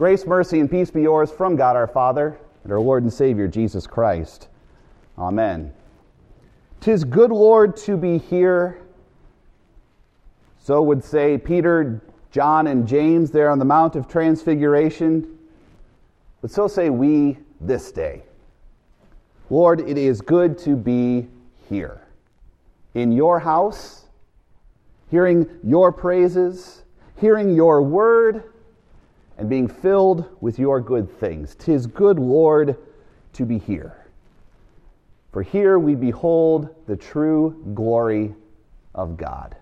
Grace, mercy, and peace be yours from God our Father and our Lord and Savior Jesus Christ. Amen. Tis good, Lord, to be here. So would say Peter, John, and James there on the Mount of Transfiguration. But so say we this day. Lord, it is good to be here in your house, hearing your praises, hearing your word, and being filled with your good things. Tis good, Lord, to be here. For here we behold the true glory of God.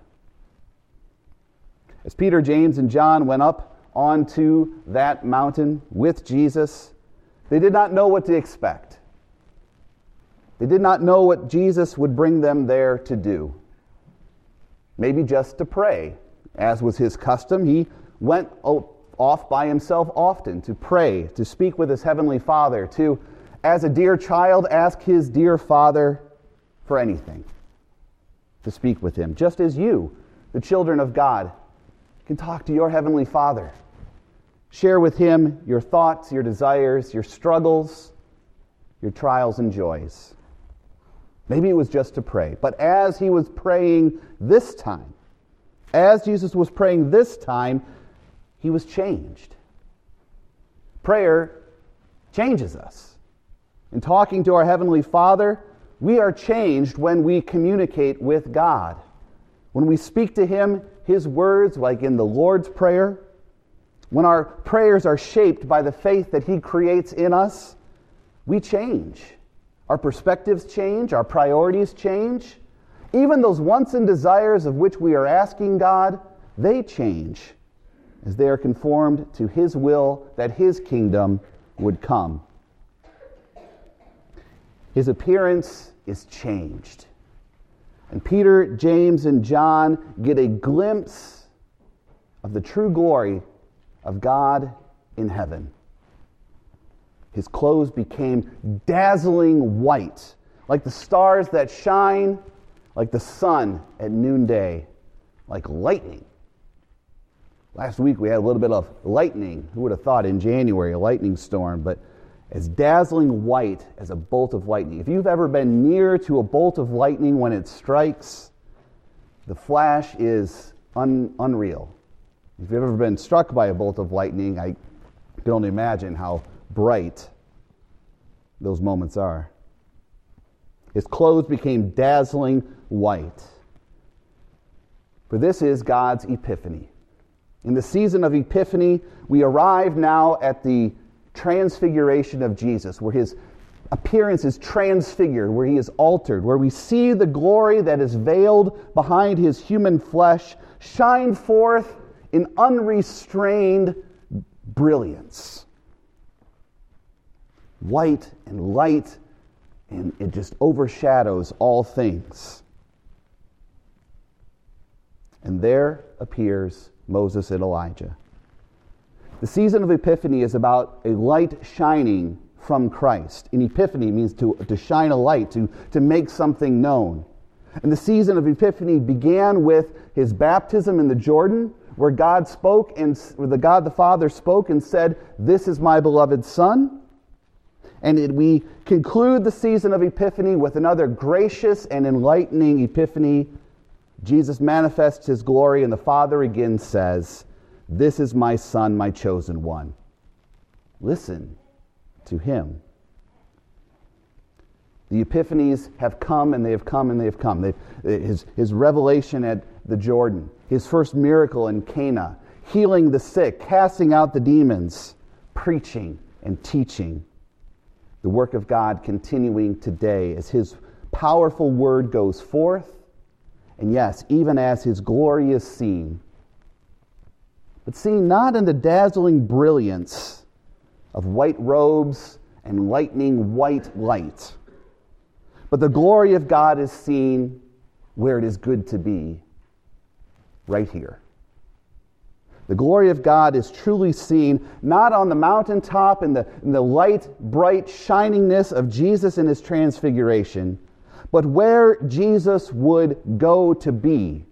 As Peter, James, and John went up onto that mountain with Jesus, they did not know what to expect. They did not know what Jesus would bring them there to do. Maybe just to pray. As was his custom, he went off by himself often to pray, to speak with his heavenly Father, to, as a dear child, ask his dear Father for anything, to speak with him, just as you, the children of God, can talk to your heavenly Father. Share with him your thoughts, your desires, your struggles, your trials and joys. Maybe it was just to pray. But as he was praying this time, as Jesus was praying this time, he was changed. Prayer changes us. In talking to our Heavenly Father, we are changed when we communicate with God. When we speak to Him, His words, like in the Lord's Prayer, when our prayers are shaped by the faith that He creates in us, we change. Our perspectives change, our priorities change. Even those wants and desires of which we are asking God, they change as they are conformed to His will that His kingdom would come. His appearance is changed. And Peter, James, and John get a glimpse of the true glory of God in heaven. His clothes became dazzling white, like the stars that shine, like the sun at noonday, like lightning. Last week we had a little bit of lightning. Who would have thought in January, a lightning storm, but as dazzling white as a bolt of lightning. If you've ever been near to a bolt of lightning when it strikes, the flash is un- unreal. If you've ever been struck by a bolt of lightning, I can only imagine how bright those moments are. His clothes became dazzling white. For this is God's epiphany. In the season of Epiphany, we arrive now at the transfiguration of Jesus, where his appearance is transfigured, where he is altered, where we see the glory that is veiled behind his human flesh shine forth in unrestrained brilliance white and light, and it just overshadows all things. And there appears Moses and Elijah. The season of Epiphany is about a light shining from Christ. In Epiphany means to, to shine a light, to, to make something known. And the season of Epiphany began with his baptism in the Jordan, where God spoke and where the God the Father spoke and said, This is my beloved Son. And it, we conclude the season of Epiphany with another gracious and enlightening Epiphany. Jesus manifests his glory, and the Father again says, This is my Son, my chosen one. Listen to him. The epiphanies have come and they have come and they have come. his, his revelation at the Jordan, his first miracle in Cana, healing the sick, casting out the demons, preaching and teaching the work of God continuing today as His powerful word goes forth, and yes, even as His glory is seen. But seen not in the dazzling brilliance of white robes and lightning white light, but the glory of God is seen where it is good to be, right here. The glory of God is truly seen not on the mountaintop in the, in the light, bright shiningness of Jesus in his transfiguration, but where Jesus would go to be,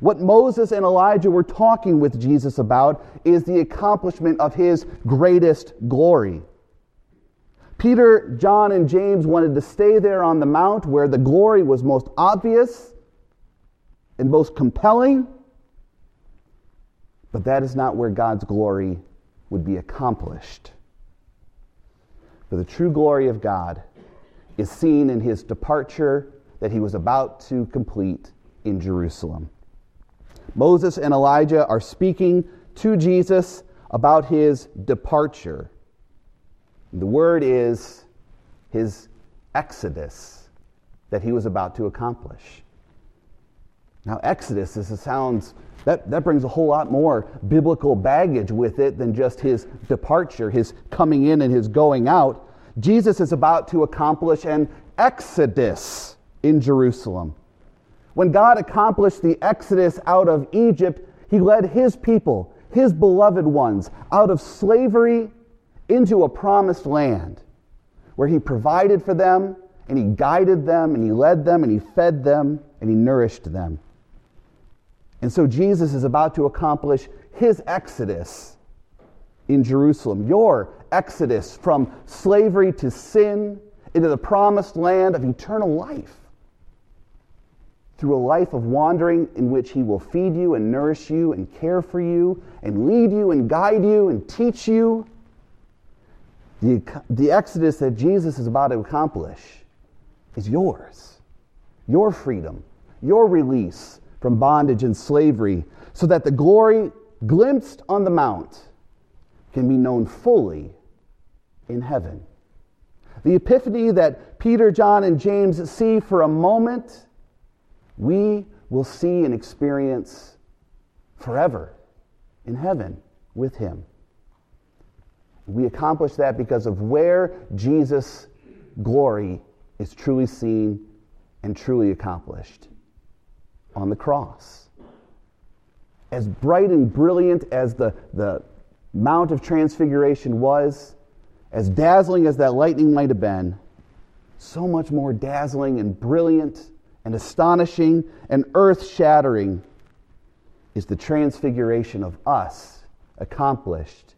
What Moses and Elijah were talking with Jesus about is the accomplishment of his greatest glory. Peter, John, and James wanted to stay there on the mount where the glory was most obvious and most compelling, but that is not where God's glory would be accomplished. For the true glory of God is seen in his departure that he was about to complete in Jerusalem. Moses and Elijah are speaking to Jesus about his departure. The word is his exodus that he was about to accomplish. Now, exodus sounds that, that brings a whole lot more biblical baggage with it than just his departure, his coming in and his going out. Jesus is about to accomplish an exodus in Jerusalem. When God accomplished the exodus out of Egypt, he led his people, his beloved ones, out of slavery into a promised land where he provided for them and he guided them and he led them and he fed them and he nourished them. And so Jesus is about to accomplish his exodus in Jerusalem, your exodus from slavery to sin into the promised land of eternal life through a life of wandering in which He will feed you and nourish you and care for you and lead you and guide you and teach you. The, the exodus that Jesus is about to accomplish is yours, your freedom, your release from bondage and slavery, so that the glory glimpsed on the mount can be known fully in heaven. The epiphany that Peter, John, and James see for a moment we will see and experience forever in heaven with him. We accomplish that because of where Jesus' glory is truly seen and truly accomplished on the cross. As bright and brilliant as the, the Mount of Transfiguration was, as dazzling as that lightning might have been, so much more dazzling and brilliant and astonishing and earth shattering is the transfiguration of us accomplished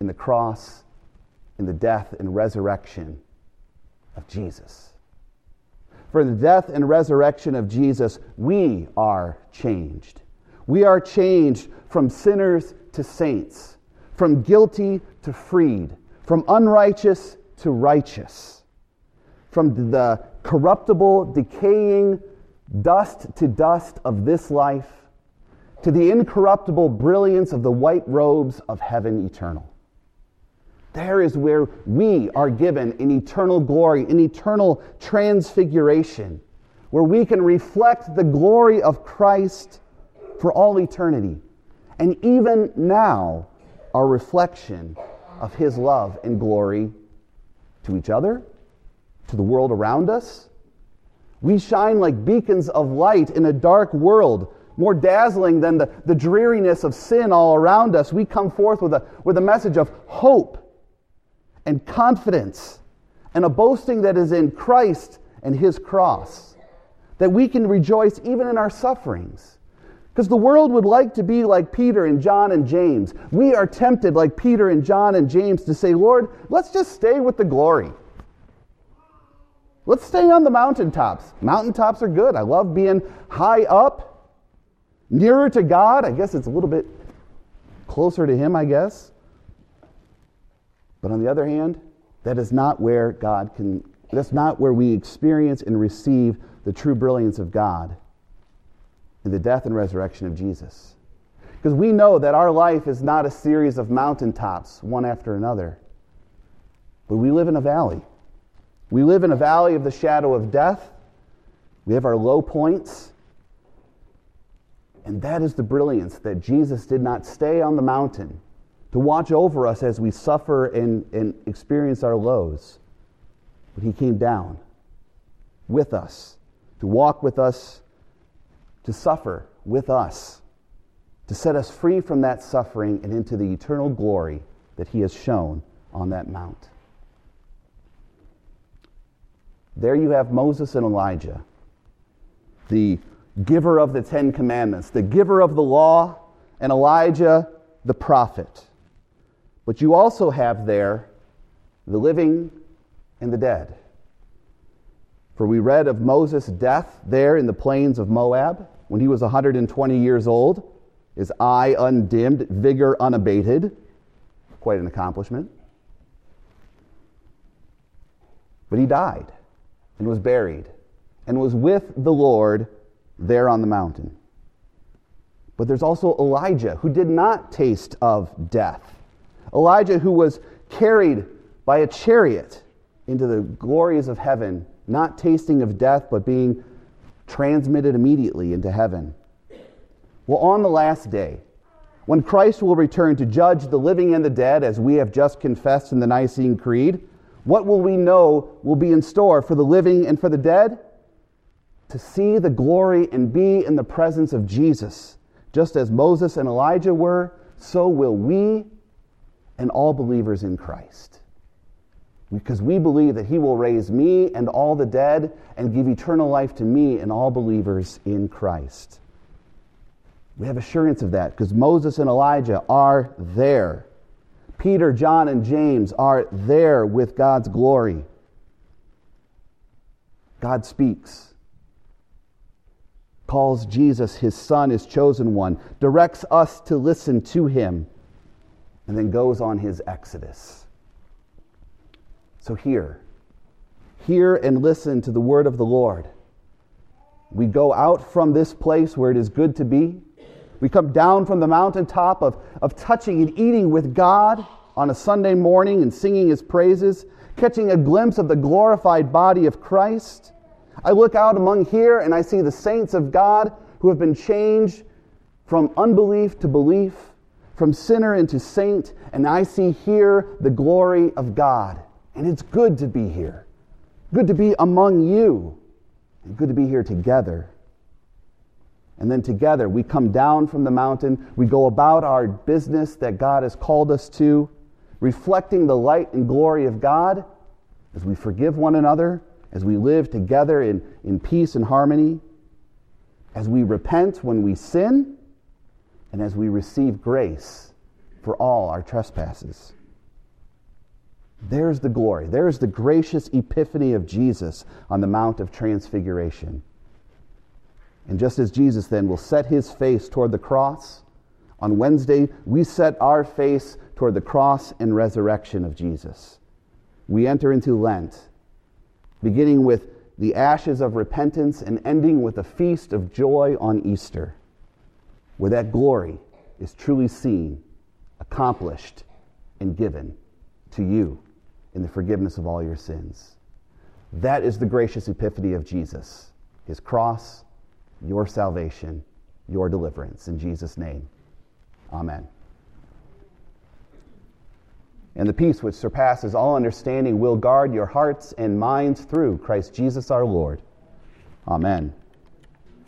in the cross, in the death and resurrection of Jesus. For the death and resurrection of Jesus, we are changed. We are changed from sinners to saints, from guilty to freed, from unrighteous to righteous, from the corruptible, decaying dust to dust of this life to the incorruptible brilliance of the white robes of heaven eternal. There is where we are given an eternal glory, an eternal transfiguration, where we can reflect the glory of Christ for all eternity. And even now, our reflection of his love and glory to each other to the world around us. We shine like beacons of light in a dark world, more dazzling than the, the dreariness of sin all around us. We come forth with a, with a message of hope and confidence and a boasting that is in Christ and His cross, that we can rejoice even in our sufferings. Because the world would like to be like Peter and John and James. We are tempted, like Peter and John and James, to say, Lord, let's just stay with the glory. Let's stay on the mountaintops. Mountaintops are good. I love being high up, nearer to God. I guess it's a little bit closer to Him, I guess. But on the other hand, that is not where God can, that's not where we experience and receive the true brilliance of God in the death and resurrection of Jesus. Because we know that our life is not a series of mountaintops, one after another, but we live in a valley. We live in a valley of the shadow of death. We have our low points. And that is the brilliance that Jesus did not stay on the mountain to watch over us as we suffer and, and experience our lows. But he came down with us, to walk with us, to suffer with us, to set us free from that suffering and into the eternal glory that he has shown on that mount. There you have Moses and Elijah, the giver of the Ten Commandments, the giver of the law, and Elijah, the prophet. But you also have there the living and the dead. For we read of Moses' death there in the plains of Moab when he was 120 years old, his eye undimmed, vigor unabated. Quite an accomplishment. But he died and was buried and was with the Lord there on the mountain. But there's also Elijah, who did not taste of death. Elijah, who was carried by a chariot into the glories of heaven, not tasting of death, but being transmitted immediately into heaven. Well, on the last day, when Christ will return to judge the living and the dead, as we have just confessed in the Nicene Creed, what will we know will be in store for the living and for the dead? To see the glory and be in the presence of Jesus. Just as Moses and Elijah were, so will we and all believers in Christ. Because we believe that he will raise me and all the dead and give eternal life to me and all believers in Christ. We have assurance of that because Moses and Elijah are there. Peter, John, and James are there with God's glory. God speaks, calls Jesus his son, his chosen one, directs us to listen to him, and then goes on his exodus. So hear, hear and listen to the word of the Lord. We go out from this place where it is good to be we come down from the mountaintop of, of touching and eating with God on a Sunday morning and singing his praises, catching a glimpse of the glorified body of Christ. I look out among here and I see the saints of God who have been changed from unbelief to belief, from sinner into saint, and I see here the glory of God. And it's good to be here, good to be among you, and good to be here together. And then together we come down from the mountain, we go about our business that God has called us to, reflecting the light and glory of God as we forgive one another, as we live together in, in peace and harmony, as we repent when we sin, and as we receive grace for all our trespasses. There's the glory. There's the gracious epiphany of Jesus on the Mount of Transfiguration. And just as Jesus then will set his face toward the cross, on Wednesday, we set our face toward the cross and resurrection of Jesus. We enter into Lent, beginning with the ashes of repentance and ending with a feast of joy on Easter, where that glory is truly seen, accomplished, and given to you in the forgiveness of all your sins. That is the gracious epiphany of Jesus, his cross your salvation, your deliverance. In Jesus' name, amen. And the peace which surpasses all understanding will guard your hearts and minds through Christ Jesus our Lord. Amen.